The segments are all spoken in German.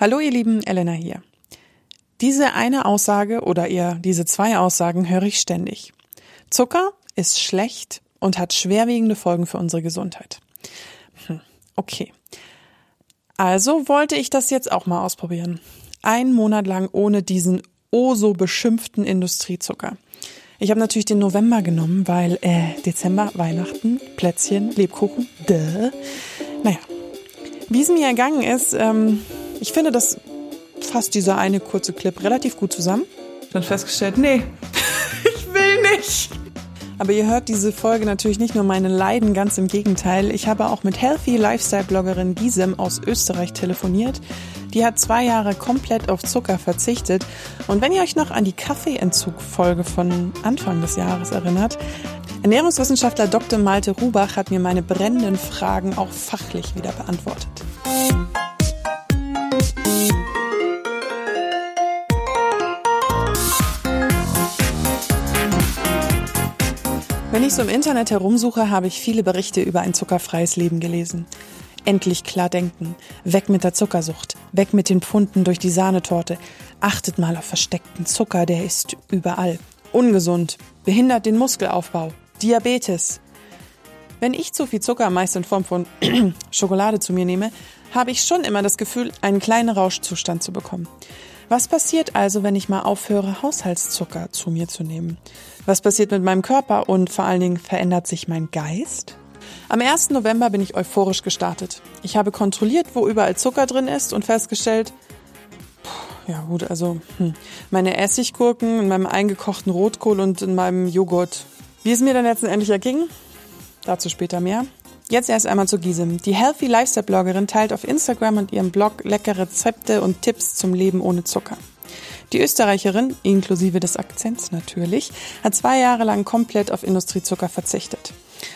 Hallo ihr Lieben, Elena hier. Diese eine Aussage oder eher diese zwei Aussagen höre ich ständig. Zucker ist schlecht und hat schwerwiegende Folgen für unsere Gesundheit. Hm, okay. Also wollte ich das jetzt auch mal ausprobieren. Ein Monat lang ohne diesen oh so beschimpften Industriezucker. Ich habe natürlich den November genommen, weil äh, Dezember, Weihnachten, Plätzchen, Lebkuchen, duh. Naja, wie es mir ergangen ist, ähm, ich finde, das fasst dieser eine kurze Clip relativ gut zusammen. Dann festgestellt, nee, ich will nicht. Aber ihr hört diese Folge natürlich nicht nur meine Leiden, ganz im Gegenteil. Ich habe auch mit Healthy Lifestyle-Bloggerin Gisem aus Österreich telefoniert. Die hat zwei Jahre komplett auf Zucker verzichtet. Und wenn ihr euch noch an die Kaffeeentzug-Folge von Anfang des Jahres erinnert, Ernährungswissenschaftler Dr. Malte Rubach hat mir meine brennenden Fragen auch fachlich wieder beantwortet. Wenn ich so im Internet herumsuche, habe ich viele Berichte über ein zuckerfreies Leben gelesen. Endlich klar denken. Weg mit der Zuckersucht. Weg mit den Pfunden durch die Sahnetorte. Achtet mal auf versteckten Zucker, der ist überall. Ungesund. Behindert den Muskelaufbau. Diabetes. Wenn ich zu viel Zucker, meist in Form von Schokolade zu mir nehme, habe ich schon immer das Gefühl, einen kleinen Rauschzustand zu bekommen. Was passiert also, wenn ich mal aufhöre, Haushaltszucker zu mir zu nehmen? Was passiert mit meinem Körper und vor allen Dingen verändert sich mein Geist? Am 1. November bin ich euphorisch gestartet. Ich habe kontrolliert, wo überall Zucker drin ist und festgestellt, ja gut, also hm, meine Essiggurken in meinem eingekochten Rotkohl und in meinem Joghurt. Wie es mir dann letztendlich erging, dazu später mehr. Jetzt erst einmal zu Gisem. Die Healthy Lifestyle Bloggerin teilt auf Instagram und ihrem Blog leckere Rezepte und Tipps zum Leben ohne Zucker. Die Österreicherin, inklusive des Akzents natürlich, hat zwei Jahre lang komplett auf Industriezucker verzichtet.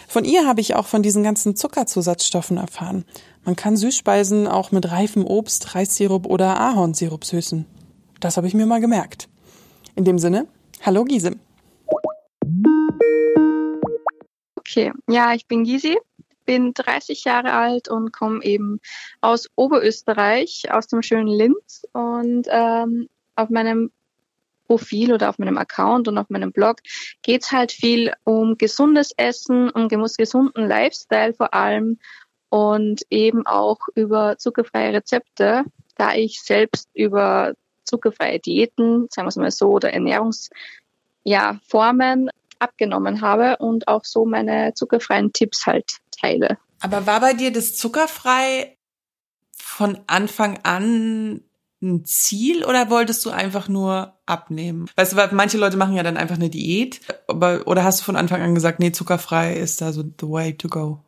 Von ihr habe ich auch von diesen ganzen Zuckerzusatzstoffen erfahren. Man kann Süßspeisen auch mit reifem Obst, Reissirup oder Ahornsirup süßen. Das habe ich mir mal gemerkt. In dem Sinne, hallo Gisem. Okay, ja, ich bin Gisi, bin 30 Jahre alt und komme eben aus Oberösterreich, aus dem schönen Linz. Und ähm, auf meinem Profil oder auf meinem Account und auf meinem Blog geht es halt viel um gesundes Essen, um gesunden Lifestyle vor allem und eben auch über zuckerfreie Rezepte, da ich selbst über zuckerfreie Diäten, sagen wir es mal so, oder Ernährungsformen ja, abgenommen habe und auch so meine zuckerfreien Tipps halt teile. Aber war bei dir das zuckerfrei von Anfang an ein Ziel oder wolltest du einfach nur abnehmen? Weißt du, weil manche Leute machen ja dann einfach eine Diät, aber, oder hast du von Anfang an gesagt, nee, zuckerfrei ist da so the way to go?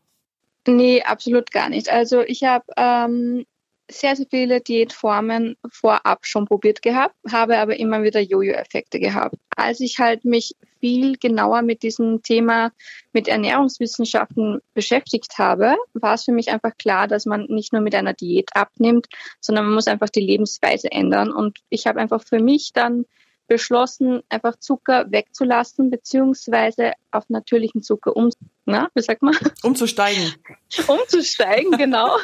Nee, absolut gar nicht. Also ich habe ähm, sehr, sehr viele Diätformen vorab schon probiert gehabt, habe aber immer wieder Jojo-Effekte gehabt. Als ich halt mich viel genauer mit diesem Thema mit Ernährungswissenschaften beschäftigt habe, war es für mich einfach klar, dass man nicht nur mit einer Diät abnimmt, sondern man muss einfach die Lebensweise ändern. Und ich habe einfach für mich dann beschlossen, einfach Zucker wegzulassen, beziehungsweise auf natürlichen Zucker um, na, wie sagt man? Umzusteigen. Umzusteigen, genau.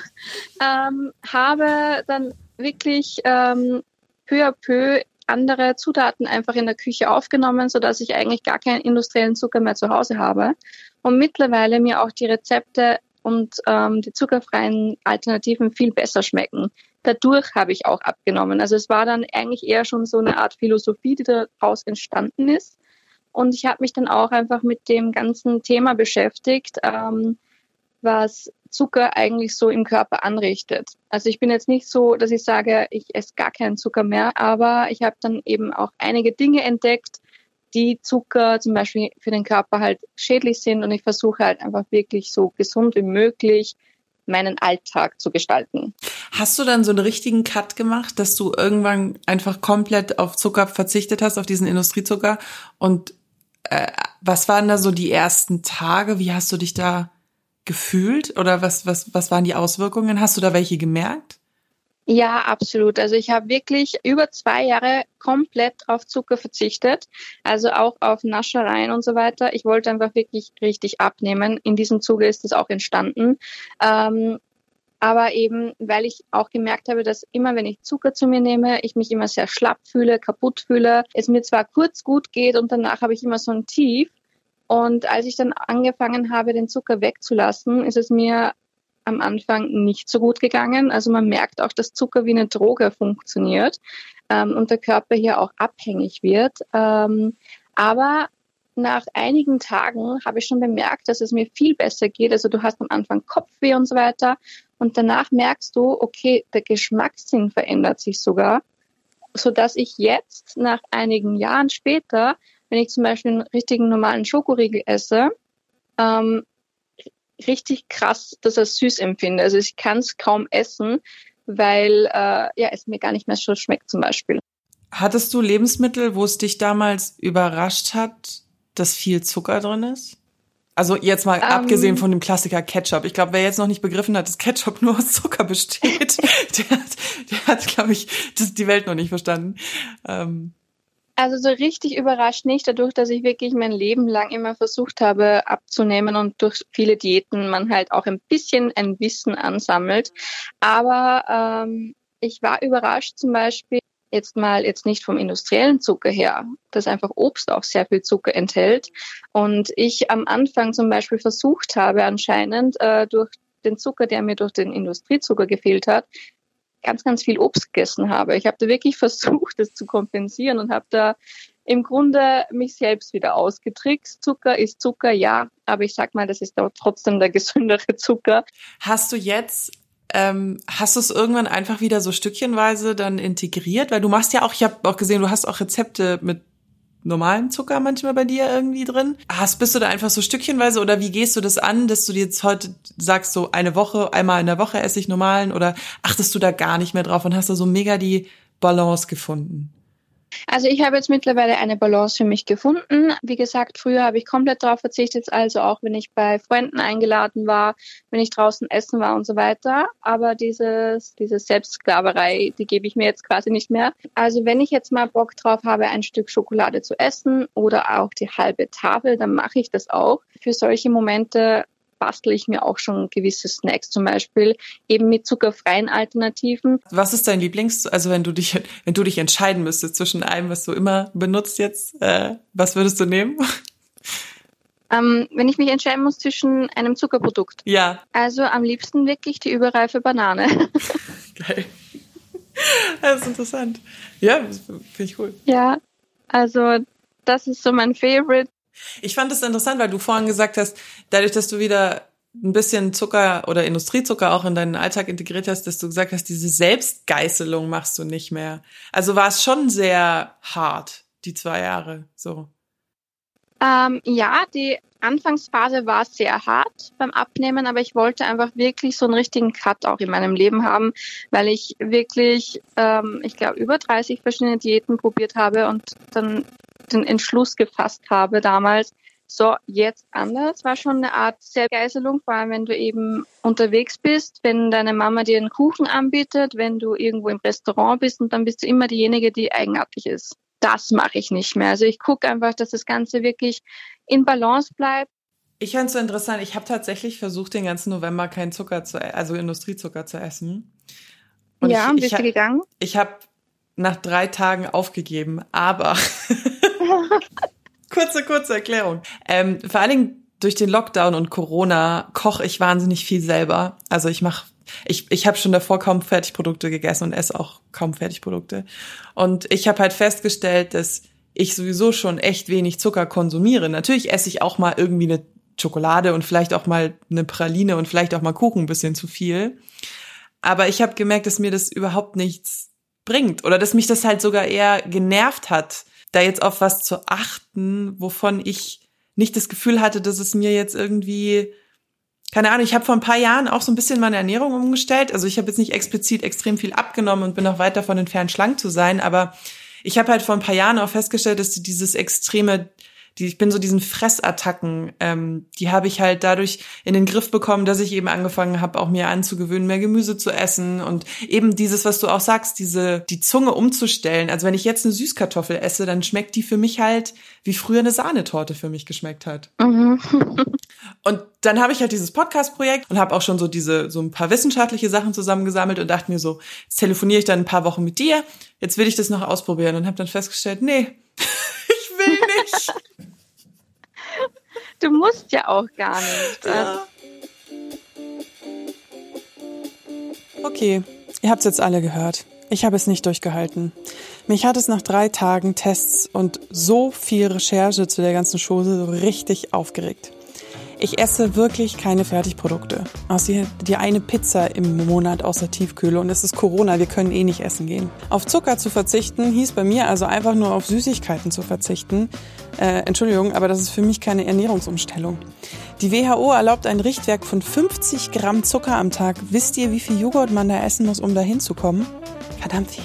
ähm, habe dann wirklich ähm, peu à peu andere Zutaten einfach in der Küche aufgenommen, so dass ich eigentlich gar keinen industriellen Zucker mehr zu Hause habe. Und mittlerweile mir auch die Rezepte und ähm, die zuckerfreien Alternativen viel besser schmecken dadurch habe ich auch abgenommen. Also es war dann eigentlich eher schon so eine Art Philosophie, die daraus entstanden ist. Und ich habe mich dann auch einfach mit dem ganzen Thema beschäftigt, ähm, was Zucker eigentlich so im Körper anrichtet. Also ich bin jetzt nicht so, dass ich sage, ich esse gar keinen Zucker mehr, aber ich habe dann eben auch einige Dinge entdeckt, die Zucker zum Beispiel für den Körper halt schädlich sind und ich versuche halt einfach wirklich so gesund wie möglich meinen Alltag zu gestalten. Hast du dann so einen richtigen Cut gemacht, dass du irgendwann einfach komplett auf Zucker verzichtet hast, auf diesen Industriezucker? Und äh, was waren da so die ersten Tage? Wie hast du dich da gefühlt? Oder was, was, was waren die Auswirkungen? Hast du da welche gemerkt? Ja, absolut. Also ich habe wirklich über zwei Jahre komplett auf Zucker verzichtet, also auch auf Naschereien und so weiter. Ich wollte einfach wirklich richtig abnehmen. In diesem Zuge ist es auch entstanden. Ähm, Aber eben, weil ich auch gemerkt habe, dass immer, wenn ich Zucker zu mir nehme, ich mich immer sehr schlapp fühle, kaputt fühle, es mir zwar kurz gut geht und danach habe ich immer so ein Tief. Und als ich dann angefangen habe, den Zucker wegzulassen, ist es mir am Anfang nicht so gut gegangen. Also man merkt auch, dass Zucker wie eine Droge funktioniert ähm, und der Körper hier auch abhängig wird. Ähm, aber nach einigen Tagen habe ich schon bemerkt, dass es mir viel besser geht. Also du hast am Anfang Kopfweh und so weiter. Und danach merkst du, okay, der Geschmackssinn verändert sich sogar, so dass ich jetzt nach einigen Jahren später, wenn ich zum Beispiel einen richtigen normalen Schokoriegel esse, ähm, richtig krass dass er süß empfinde. Also ich kann es kaum essen, weil äh, ja es mir gar nicht mehr so schmeckt zum Beispiel. Hattest du Lebensmittel, wo es dich damals überrascht hat, dass viel Zucker drin ist? Also jetzt mal um, ähm. abgesehen von dem Klassiker Ketchup. Ich glaube, wer jetzt noch nicht begriffen hat, dass Ketchup nur aus Zucker besteht, der hat, der hat glaube ich, das, die Welt noch nicht verstanden. Ähm. Also so richtig überrascht nicht, dadurch, dass ich wirklich mein Leben lang immer versucht habe abzunehmen und durch viele Diäten man halt auch ein bisschen ein Wissen ansammelt. Aber ähm, ich war überrascht zum Beispiel, jetzt mal jetzt nicht vom industriellen Zucker her, dass einfach Obst auch sehr viel Zucker enthält. Und ich am Anfang zum Beispiel versucht habe, anscheinend äh, durch den Zucker, der mir durch den Industriezucker gefehlt hat, ganz, ganz viel Obst gegessen habe. Ich habe da wirklich versucht, das zu kompensieren und habe da im Grunde mich selbst wieder ausgetrickst. Zucker ist Zucker, ja, aber ich sag mal, das ist trotzdem der gesündere Zucker. Hast du jetzt ähm, hast du es irgendwann einfach wieder so stückchenweise dann integriert? Weil du machst ja auch, ich habe auch gesehen, du hast auch Rezepte mit normalem Zucker manchmal bei dir irgendwie drin. Hast, bist du da einfach so stückchenweise oder wie gehst du das an, dass du dir jetzt heute sagst, so eine Woche, einmal in der Woche esse ich normalen oder achtest du da gar nicht mehr drauf und hast da so mega die Balance gefunden? Also ich habe jetzt mittlerweile eine Balance für mich gefunden. Wie gesagt, früher habe ich komplett darauf verzichtet, also auch wenn ich bei Freunden eingeladen war, wenn ich draußen essen war und so weiter. Aber dieses, diese Selbstsklaverei, die gebe ich mir jetzt quasi nicht mehr. Also wenn ich jetzt mal Bock drauf habe, ein Stück Schokolade zu essen oder auch die halbe Tafel, dann mache ich das auch. Für solche Momente bastle ich mir auch schon gewisse Snacks, zum Beispiel eben mit zuckerfreien Alternativen. Was ist dein Lieblings, also wenn du dich, wenn du dich entscheiden müsstest zwischen einem, was du immer benutzt jetzt, äh, was würdest du nehmen? Ähm, wenn ich mich entscheiden muss zwischen einem Zuckerprodukt. Ja. Also am liebsten wirklich die überreife Banane. Geil. Das ist interessant. Ja, finde ich cool. Ja, also das ist so mein Favorite. Ich fand es interessant, weil du vorhin gesagt hast, dadurch, dass du wieder ein bisschen Zucker oder Industriezucker auch in deinen Alltag integriert hast, dass du gesagt hast, diese Selbstgeißelung machst du nicht mehr. Also war es schon sehr hart, die zwei Jahre, so. Ähm, ja, die Anfangsphase war sehr hart beim Abnehmen, aber ich wollte einfach wirklich so einen richtigen Cut auch in meinem Leben haben, weil ich wirklich, ähm, ich glaube, über 30 verschiedene Diäten probiert habe und dann den Entschluss gefasst habe damals, so jetzt anders, war schon eine Art Selbstgeißelung, vor allem wenn du eben unterwegs bist, wenn deine Mama dir einen Kuchen anbietet, wenn du irgendwo im Restaurant bist und dann bist du immer diejenige, die eigenartig ist. Das mache ich nicht mehr. Also ich gucke einfach, dass das Ganze wirklich in Balance bleibt. Ich fand es so interessant. Ich habe tatsächlich versucht, den ganzen November keinen Zucker zu, e-, also Industriezucker zu essen. Und ja, ich, bist ich, du gegangen? Ich habe nach drei Tagen aufgegeben, aber kurze, kurze Erklärung. Ähm, vor allen Dingen durch den Lockdown und Corona koche ich wahnsinnig viel selber. Also ich mache ich, ich habe schon davor kaum Fertigprodukte gegessen und esse auch kaum Fertigprodukte. Und ich habe halt festgestellt, dass ich sowieso schon echt wenig Zucker konsumiere. Natürlich esse ich auch mal irgendwie eine Schokolade und vielleicht auch mal eine Praline und vielleicht auch mal Kuchen ein bisschen zu viel. Aber ich habe gemerkt, dass mir das überhaupt nichts bringt oder dass mich das halt sogar eher genervt hat, da jetzt auf was zu achten, wovon ich nicht das Gefühl hatte, dass es mir jetzt irgendwie keine Ahnung, ich habe vor ein paar Jahren auch so ein bisschen meine Ernährung umgestellt. Also ich habe jetzt nicht explizit extrem viel abgenommen und bin auch weit davon entfernt, schlank zu sein, aber ich habe halt vor ein paar Jahren auch festgestellt, dass dieses extreme die, ich bin so diesen Fressattacken, ähm, die habe ich halt dadurch in den Griff bekommen, dass ich eben angefangen habe, auch mir anzugewöhnen, mehr Gemüse zu essen und eben dieses, was du auch sagst, diese die Zunge umzustellen. Also wenn ich jetzt eine Süßkartoffel esse, dann schmeckt die für mich halt wie früher eine Sahnetorte für mich geschmeckt hat. Mhm. Und dann habe ich halt dieses Podcast-Projekt und habe auch schon so diese so ein paar wissenschaftliche Sachen zusammengesammelt und dachte mir so, jetzt telefoniere ich dann ein paar Wochen mit dir, jetzt will ich das noch ausprobieren und habe dann festgestellt, nee. Du musst ja auch gar nicht. Ja. Okay, ihr habt es jetzt alle gehört. Ich habe es nicht durchgehalten. Mich hat es nach drei Tagen Tests und so viel Recherche zu der ganzen Chose so richtig aufgeregt. Ich esse wirklich keine Fertigprodukte. Außer die eine Pizza im Monat aus der Tiefkühle und es ist Corona, wir können eh nicht essen gehen. Auf Zucker zu verzichten hieß bei mir also einfach nur auf Süßigkeiten zu verzichten. Äh, Entschuldigung, aber das ist für mich keine Ernährungsumstellung. Die WHO erlaubt ein Richtwerk von 50 Gramm Zucker am Tag. Wisst ihr, wie viel Joghurt man da essen muss, um da hinzukommen? Verdammt viel.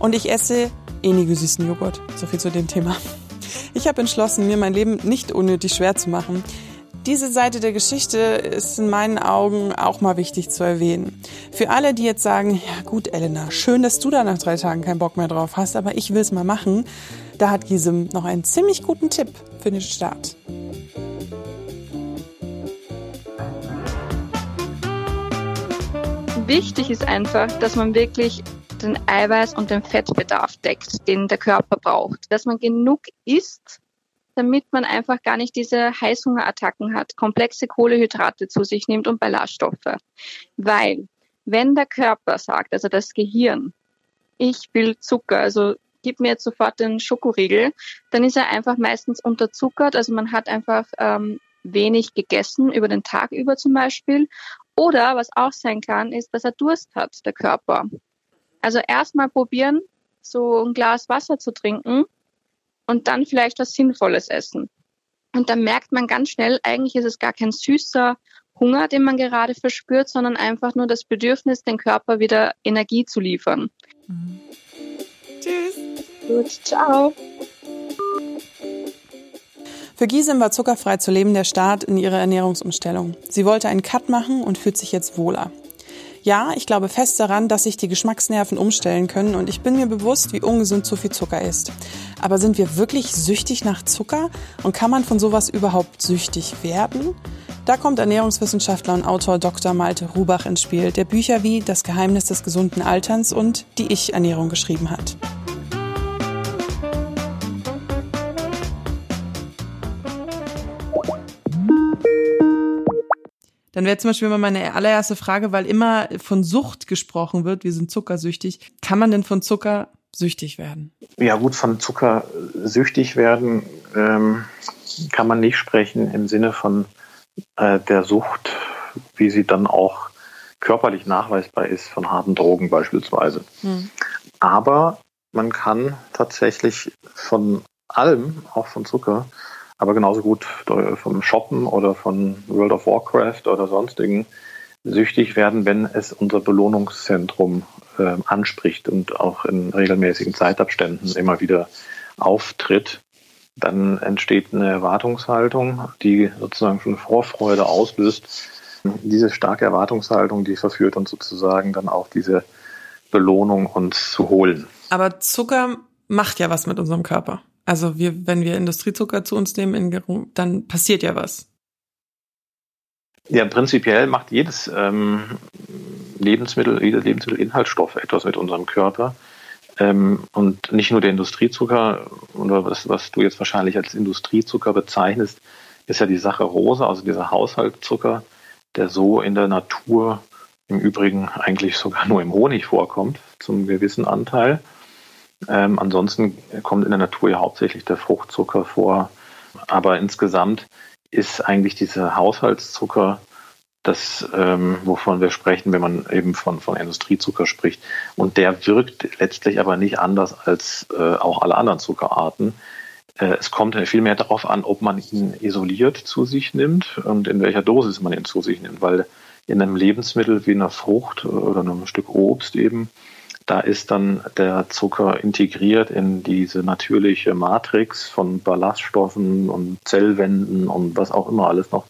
Und ich esse eh nie süßen Joghurt. So viel zu dem Thema. Ich habe entschlossen, mir mein Leben nicht unnötig schwer zu machen. Diese Seite der Geschichte ist in meinen Augen auch mal wichtig zu erwähnen. Für alle, die jetzt sagen, ja gut, Elena, schön, dass du da nach drei Tagen keinen Bock mehr drauf hast, aber ich will es mal machen, da hat Gisem noch einen ziemlich guten Tipp für den Start. Wichtig ist einfach, dass man wirklich den Eiweiß- und den Fettbedarf deckt, den der Körper braucht. Dass man genug isst, damit man einfach gar nicht diese Heißhungerattacken hat, komplexe Kohlehydrate zu sich nimmt und Ballaststoffe. Weil, wenn der Körper sagt, also das Gehirn, ich will Zucker, also gib mir jetzt sofort den Schokoriegel, dann ist er einfach meistens unterzuckert, also man hat einfach ähm, wenig gegessen über den Tag über zum Beispiel. Oder was auch sein kann, ist, dass er Durst hat, der Körper. Also erstmal probieren, so ein Glas Wasser zu trinken und dann vielleicht was Sinnvolles essen. Und dann merkt man ganz schnell, eigentlich ist es gar kein süßer Hunger, den man gerade verspürt, sondern einfach nur das Bedürfnis, den Körper wieder Energie zu liefern. Mhm. Tschüss. Gut, ciao. Für Gisem war zuckerfrei zu leben der Start in ihre Ernährungsumstellung. Sie wollte einen Cut machen und fühlt sich jetzt wohler. Ja, ich glaube fest daran, dass sich die Geschmacksnerven umstellen können und ich bin mir bewusst, wie ungesund zu viel Zucker ist. Aber sind wir wirklich süchtig nach Zucker und kann man von sowas überhaupt süchtig werden? Da kommt Ernährungswissenschaftler und Autor Dr. Malte Rubach ins Spiel, der Bücher wie Das Geheimnis des gesunden Alterns und Die Ich-Ernährung geschrieben hat. Dann wäre zum Beispiel mal meine allererste Frage, weil immer von Sucht gesprochen wird, wir sind zuckersüchtig. Kann man denn von Zucker süchtig werden? Ja gut, von Zucker süchtig werden ähm, kann man nicht sprechen im Sinne von äh, der Sucht, wie sie dann auch körperlich nachweisbar ist, von harten Drogen beispielsweise. Hm. Aber man kann tatsächlich von allem, auch von Zucker, aber genauso gut vom Shoppen oder von World of Warcraft oder sonstigen süchtig werden, wenn es unser Belohnungszentrum äh, anspricht und auch in regelmäßigen Zeitabständen immer wieder auftritt. Dann entsteht eine Erwartungshaltung, die sozusagen schon Vorfreude auslöst. Diese starke Erwartungshaltung, die verführt uns sozusagen dann auch diese Belohnung uns zu holen. Aber Zucker macht ja was mit unserem Körper. Also wir, wenn wir Industriezucker zu uns nehmen, dann passiert ja was. Ja, prinzipiell macht jedes ähm, Lebensmittel, jeder Lebensmittelinhaltsstoff etwas mit unserem Körper. Ähm, und nicht nur der Industriezucker, oder was, was du jetzt wahrscheinlich als Industriezucker bezeichnest, ist ja die Sache Rose, also dieser Haushaltszucker, der so in der Natur im Übrigen eigentlich sogar nur im Honig vorkommt, zum gewissen Anteil. Ähm, ansonsten kommt in der Natur ja hauptsächlich der Fruchtzucker vor. Aber insgesamt ist eigentlich dieser Haushaltszucker das, ähm, wovon wir sprechen, wenn man eben von, von Industriezucker spricht. Und der wirkt letztlich aber nicht anders als äh, auch alle anderen Zuckerarten. Äh, es kommt vielmehr darauf an, ob man ihn isoliert zu sich nimmt und in welcher Dosis man ihn zu sich nimmt, weil in einem Lebensmittel wie einer Frucht oder einem Stück Obst eben da ist dann der Zucker integriert in diese natürliche Matrix von Ballaststoffen und Zellwänden und was auch immer alles noch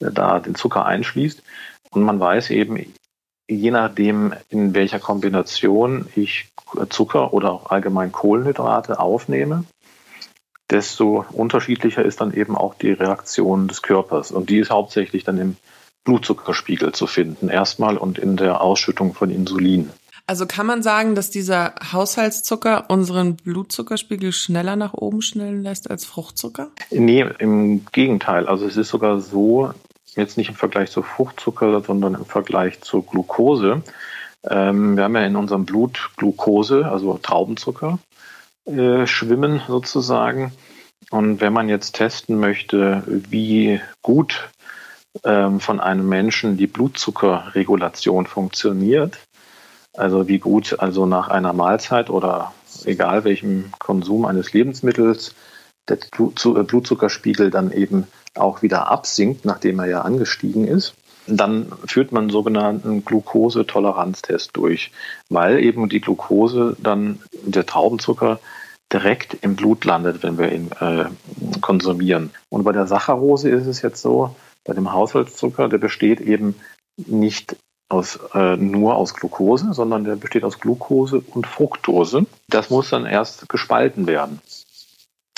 äh, da den Zucker einschließt. Und man weiß eben, je nachdem, in welcher Kombination ich Zucker oder auch allgemein Kohlenhydrate aufnehme, desto unterschiedlicher ist dann eben auch die Reaktion des Körpers. Und die ist hauptsächlich dann im Blutzuckerspiegel zu finden, erstmal und in der Ausschüttung von Insulin. Also kann man sagen, dass dieser Haushaltszucker unseren Blutzuckerspiegel schneller nach oben schnellen lässt als Fruchtzucker? Nee, im Gegenteil. Also es ist sogar so, jetzt nicht im Vergleich zu Fruchtzucker, sondern im Vergleich zu Glucose. Ähm, wir haben ja in unserem Blut Glucose, also Traubenzucker, äh, schwimmen sozusagen. Und wenn man jetzt testen möchte, wie gut ähm, von einem Menschen die Blutzuckerregulation funktioniert, also wie gut also nach einer Mahlzeit oder egal welchem Konsum eines Lebensmittels der äh, Blutzuckerspiegel dann eben auch wieder absinkt, nachdem er ja angestiegen ist, dann führt man einen sogenannten Glukosetoleranztest durch, weil eben die Glukose dann, der Traubenzucker, direkt im Blut landet, wenn wir ihn äh, konsumieren. Und bei der Saccharose ist es jetzt so, bei dem Haushaltszucker, der besteht eben nicht aus, äh, nur aus Glucose, sondern der besteht aus Glucose und Fructose. Das muss dann erst gespalten werden.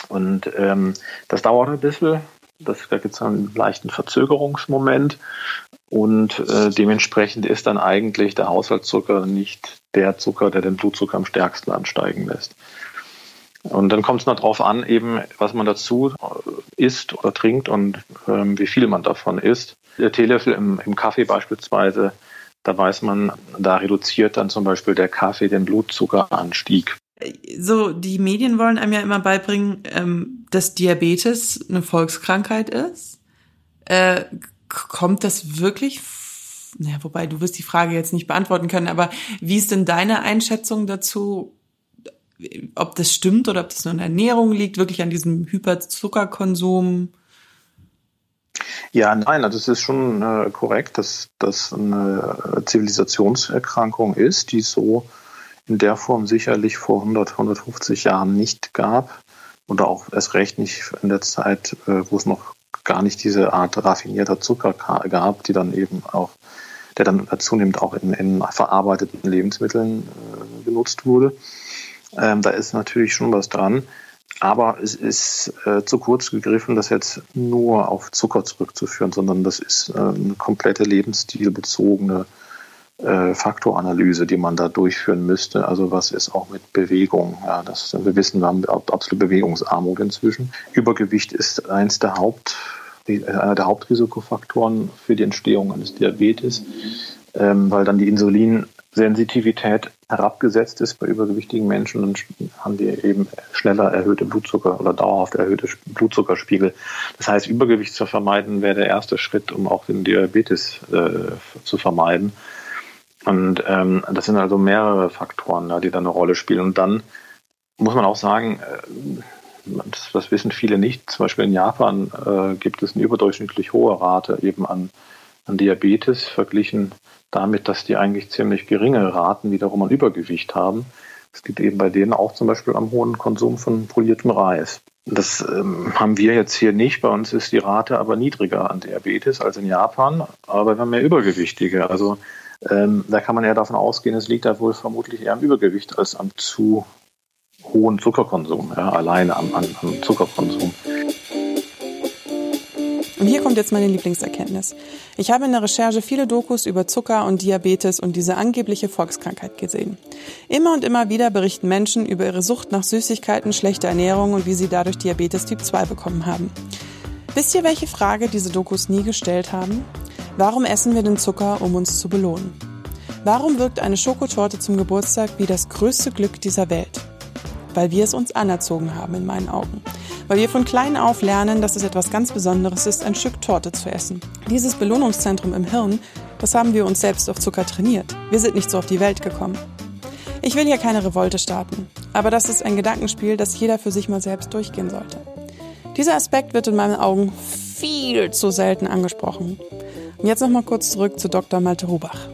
Und ähm, das dauert ein bisschen. Das, da gibt es einen leichten Verzögerungsmoment. Und äh, dementsprechend ist dann eigentlich der Haushaltszucker nicht der Zucker, der den Blutzucker am stärksten ansteigen lässt. Und dann kommt es noch darauf an, eben, was man dazu äh, isst oder trinkt und ähm, wie viel man davon isst. Der Teelöffel im, im Kaffee beispielsweise, da weiß man, da reduziert dann zum Beispiel der Kaffee den Blutzuckeranstieg. So, die Medien wollen einem ja immer beibringen, ähm, dass Diabetes eine Volkskrankheit ist. Äh, kommt das wirklich? Naja, wobei du wirst die Frage jetzt nicht beantworten können, aber wie ist denn deine Einschätzung dazu, ob das stimmt oder ob das nur in der Ernährung liegt, wirklich an diesem Hyperzuckerkonsum? Ja, nein, also es ist schon äh, korrekt, dass das eine Zivilisationserkrankung ist, die so in der Form sicherlich vor 100, 150 Jahren nicht gab oder auch erst recht nicht in der Zeit, äh, wo es noch gar nicht diese Art raffinierter Zucker gab, die dann eben auch, der dann zunehmend auch in, in verarbeiteten Lebensmitteln äh, genutzt wurde. Ähm, da ist natürlich schon was dran. Aber es ist äh, zu kurz gegriffen, das jetzt nur auf Zucker zurückzuführen, sondern das ist äh, eine komplette lebensstilbezogene äh, Faktoranalyse, die man da durchführen müsste. Also was ist auch mit Bewegung? Ja, das, wir wissen, wir haben absolute Bewegungsarmut inzwischen. Übergewicht ist eins der Haupt, einer der Hauptrisikofaktoren für die Entstehung eines Diabetes, ähm, weil dann die Insulinsensitivität herabgesetzt ist bei übergewichtigen Menschen, dann haben die eben schneller erhöhte Blutzucker oder dauerhaft erhöhte Blutzuckerspiegel. Das heißt, Übergewicht zu vermeiden wäre der erste Schritt, um auch den Diabetes äh, zu vermeiden. Und ähm, das sind also mehrere Faktoren, ja, die da eine Rolle spielen. Und dann muss man auch sagen, äh, das, das wissen viele nicht, zum Beispiel in Japan äh, gibt es eine überdurchschnittlich hohe Rate eben an, an Diabetes, verglichen damit, dass die eigentlich ziemlich geringe Raten wiederum an Übergewicht haben. Es gibt eben bei denen auch zum Beispiel am hohen Konsum von poliertem Reis. Das ähm, haben wir jetzt hier nicht. Bei uns ist die Rate aber niedriger an Diabetes als in Japan, aber wir haben mehr Übergewichtige. Also ähm, da kann man eher davon ausgehen, es liegt da wohl vermutlich eher am Übergewicht als am zu hohen Zuckerkonsum, ja, alleine am, am Zuckerkonsum. Und hier kommt jetzt meine Lieblingserkenntnis. Ich habe in der Recherche viele Dokus über Zucker und Diabetes und diese angebliche Volkskrankheit gesehen. Immer und immer wieder berichten Menschen über ihre Sucht nach Süßigkeiten, schlechter Ernährung und wie sie dadurch Diabetes Typ 2 bekommen haben. Wisst ihr, welche Frage diese Dokus nie gestellt haben? Warum essen wir den Zucker, um uns zu belohnen? Warum wirkt eine Schokotorte zum Geburtstag wie das größte Glück dieser Welt? Weil wir es uns anerzogen haben, in meinen Augen. Weil wir von klein auf lernen, dass es etwas ganz Besonderes ist, ein Stück Torte zu essen. Dieses Belohnungszentrum im Hirn, das haben wir uns selbst auf Zucker trainiert. Wir sind nicht so auf die Welt gekommen. Ich will hier keine Revolte starten, aber das ist ein Gedankenspiel, das jeder für sich mal selbst durchgehen sollte. Dieser Aspekt wird in meinen Augen viel zu selten angesprochen. Und jetzt nochmal kurz zurück zu Dr. Malte Hubach.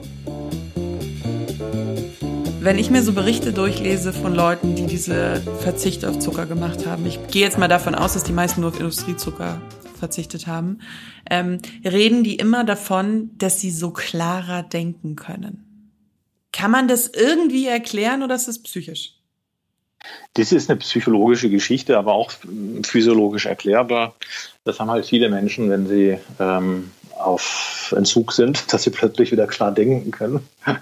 Wenn ich mir so Berichte durchlese von Leuten, die diese Verzicht auf Zucker gemacht haben, ich gehe jetzt mal davon aus, dass die meisten nur auf Industriezucker verzichtet haben, ähm, reden die immer davon, dass sie so klarer denken können. Kann man das irgendwie erklären oder ist das psychisch? Das ist eine psychologische Geschichte, aber auch physiologisch erklärbar. Das haben halt viele Menschen, wenn sie ähm, auf Entzug sind, dass sie plötzlich wieder klar denken können.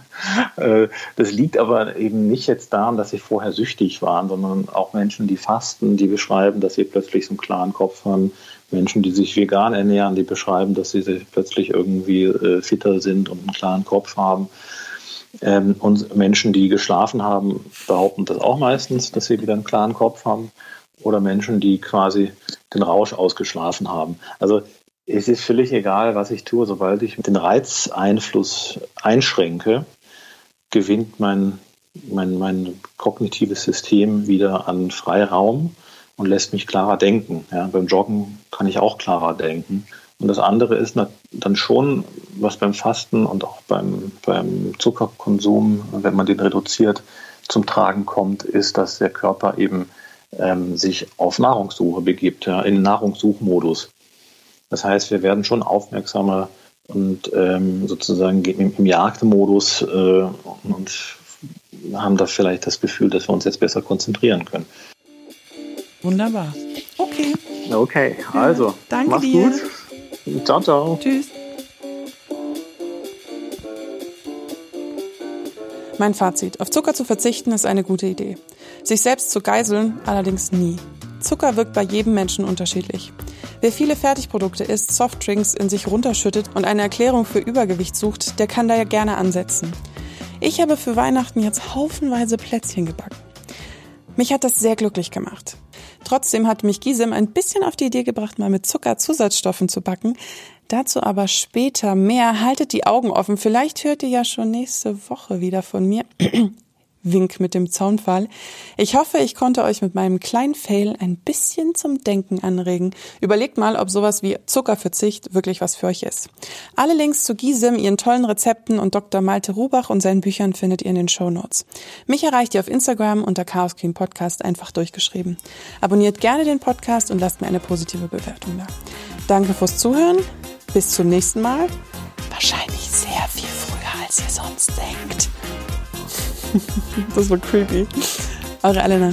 Äh, das liegt aber eben nicht jetzt daran, dass sie vorher süchtig waren, sondern auch Menschen, die fasten, die beschreiben, dass sie plötzlich so einen klaren Kopf haben. Menschen, die sich vegan ernähren, die beschreiben, dass sie plötzlich irgendwie äh, fitter sind und einen klaren Kopf haben. Ähm, und Menschen, die geschlafen haben, behaupten das auch meistens, dass sie wieder einen klaren Kopf haben. Oder Menschen, die quasi den Rausch ausgeschlafen haben. Also es ist völlig egal, was ich tue. Sobald ich den Reizeinfluss einschränke, gewinnt mein, mein, mein kognitives System wieder an Freiraum und lässt mich klarer denken. Ja, beim Joggen kann ich auch klarer denken. Und das andere ist dann schon, was beim Fasten und auch beim, beim Zuckerkonsum, wenn man den reduziert, zum Tragen kommt, ist, dass der Körper eben ähm, sich auf Nahrungssuche begibt, ja, in Nahrungssuchmodus. Das heißt, wir werden schon aufmerksamer und ähm, sozusagen im, im Jagdmodus äh, und haben da vielleicht das Gefühl, dass wir uns jetzt besser konzentrieren können. Wunderbar. Okay. Okay, also. Ja, danke mach's dir. gut. Ciao, ciao. Tschüss. Mein Fazit. Auf Zucker zu verzichten ist eine gute Idee. Sich selbst zu geiseln allerdings nie. Zucker wirkt bei jedem Menschen unterschiedlich. Wer viele Fertigprodukte isst, Softdrinks in sich runterschüttet und eine Erklärung für Übergewicht sucht, der kann da ja gerne ansetzen. Ich habe für Weihnachten jetzt haufenweise Plätzchen gebacken. Mich hat das sehr glücklich gemacht. Trotzdem hat mich Gisem ein bisschen auf die Idee gebracht, mal mit Zuckerzusatzstoffen zu backen. Dazu aber später mehr. Haltet die Augen offen. Vielleicht hört ihr ja schon nächste Woche wieder von mir. Wink mit dem Zaunfall. Ich hoffe, ich konnte euch mit meinem kleinen Fail ein bisschen zum Denken anregen. Überlegt mal, ob sowas wie Zuckerverzicht wirklich was für euch ist. Alle Links zu Gisem, ihren tollen Rezepten und Dr. Malte Rubach und seinen Büchern findet ihr in den Show Notes. Mich erreicht ihr auf Instagram unter Chaos Cream Podcast einfach durchgeschrieben. Abonniert gerne den Podcast und lasst mir eine positive Bewertung da. Danke fürs Zuhören. Bis zum nächsten Mal. Wahrscheinlich sehr viel früher, als ihr sonst denkt. Das war creepy. Eure Elena.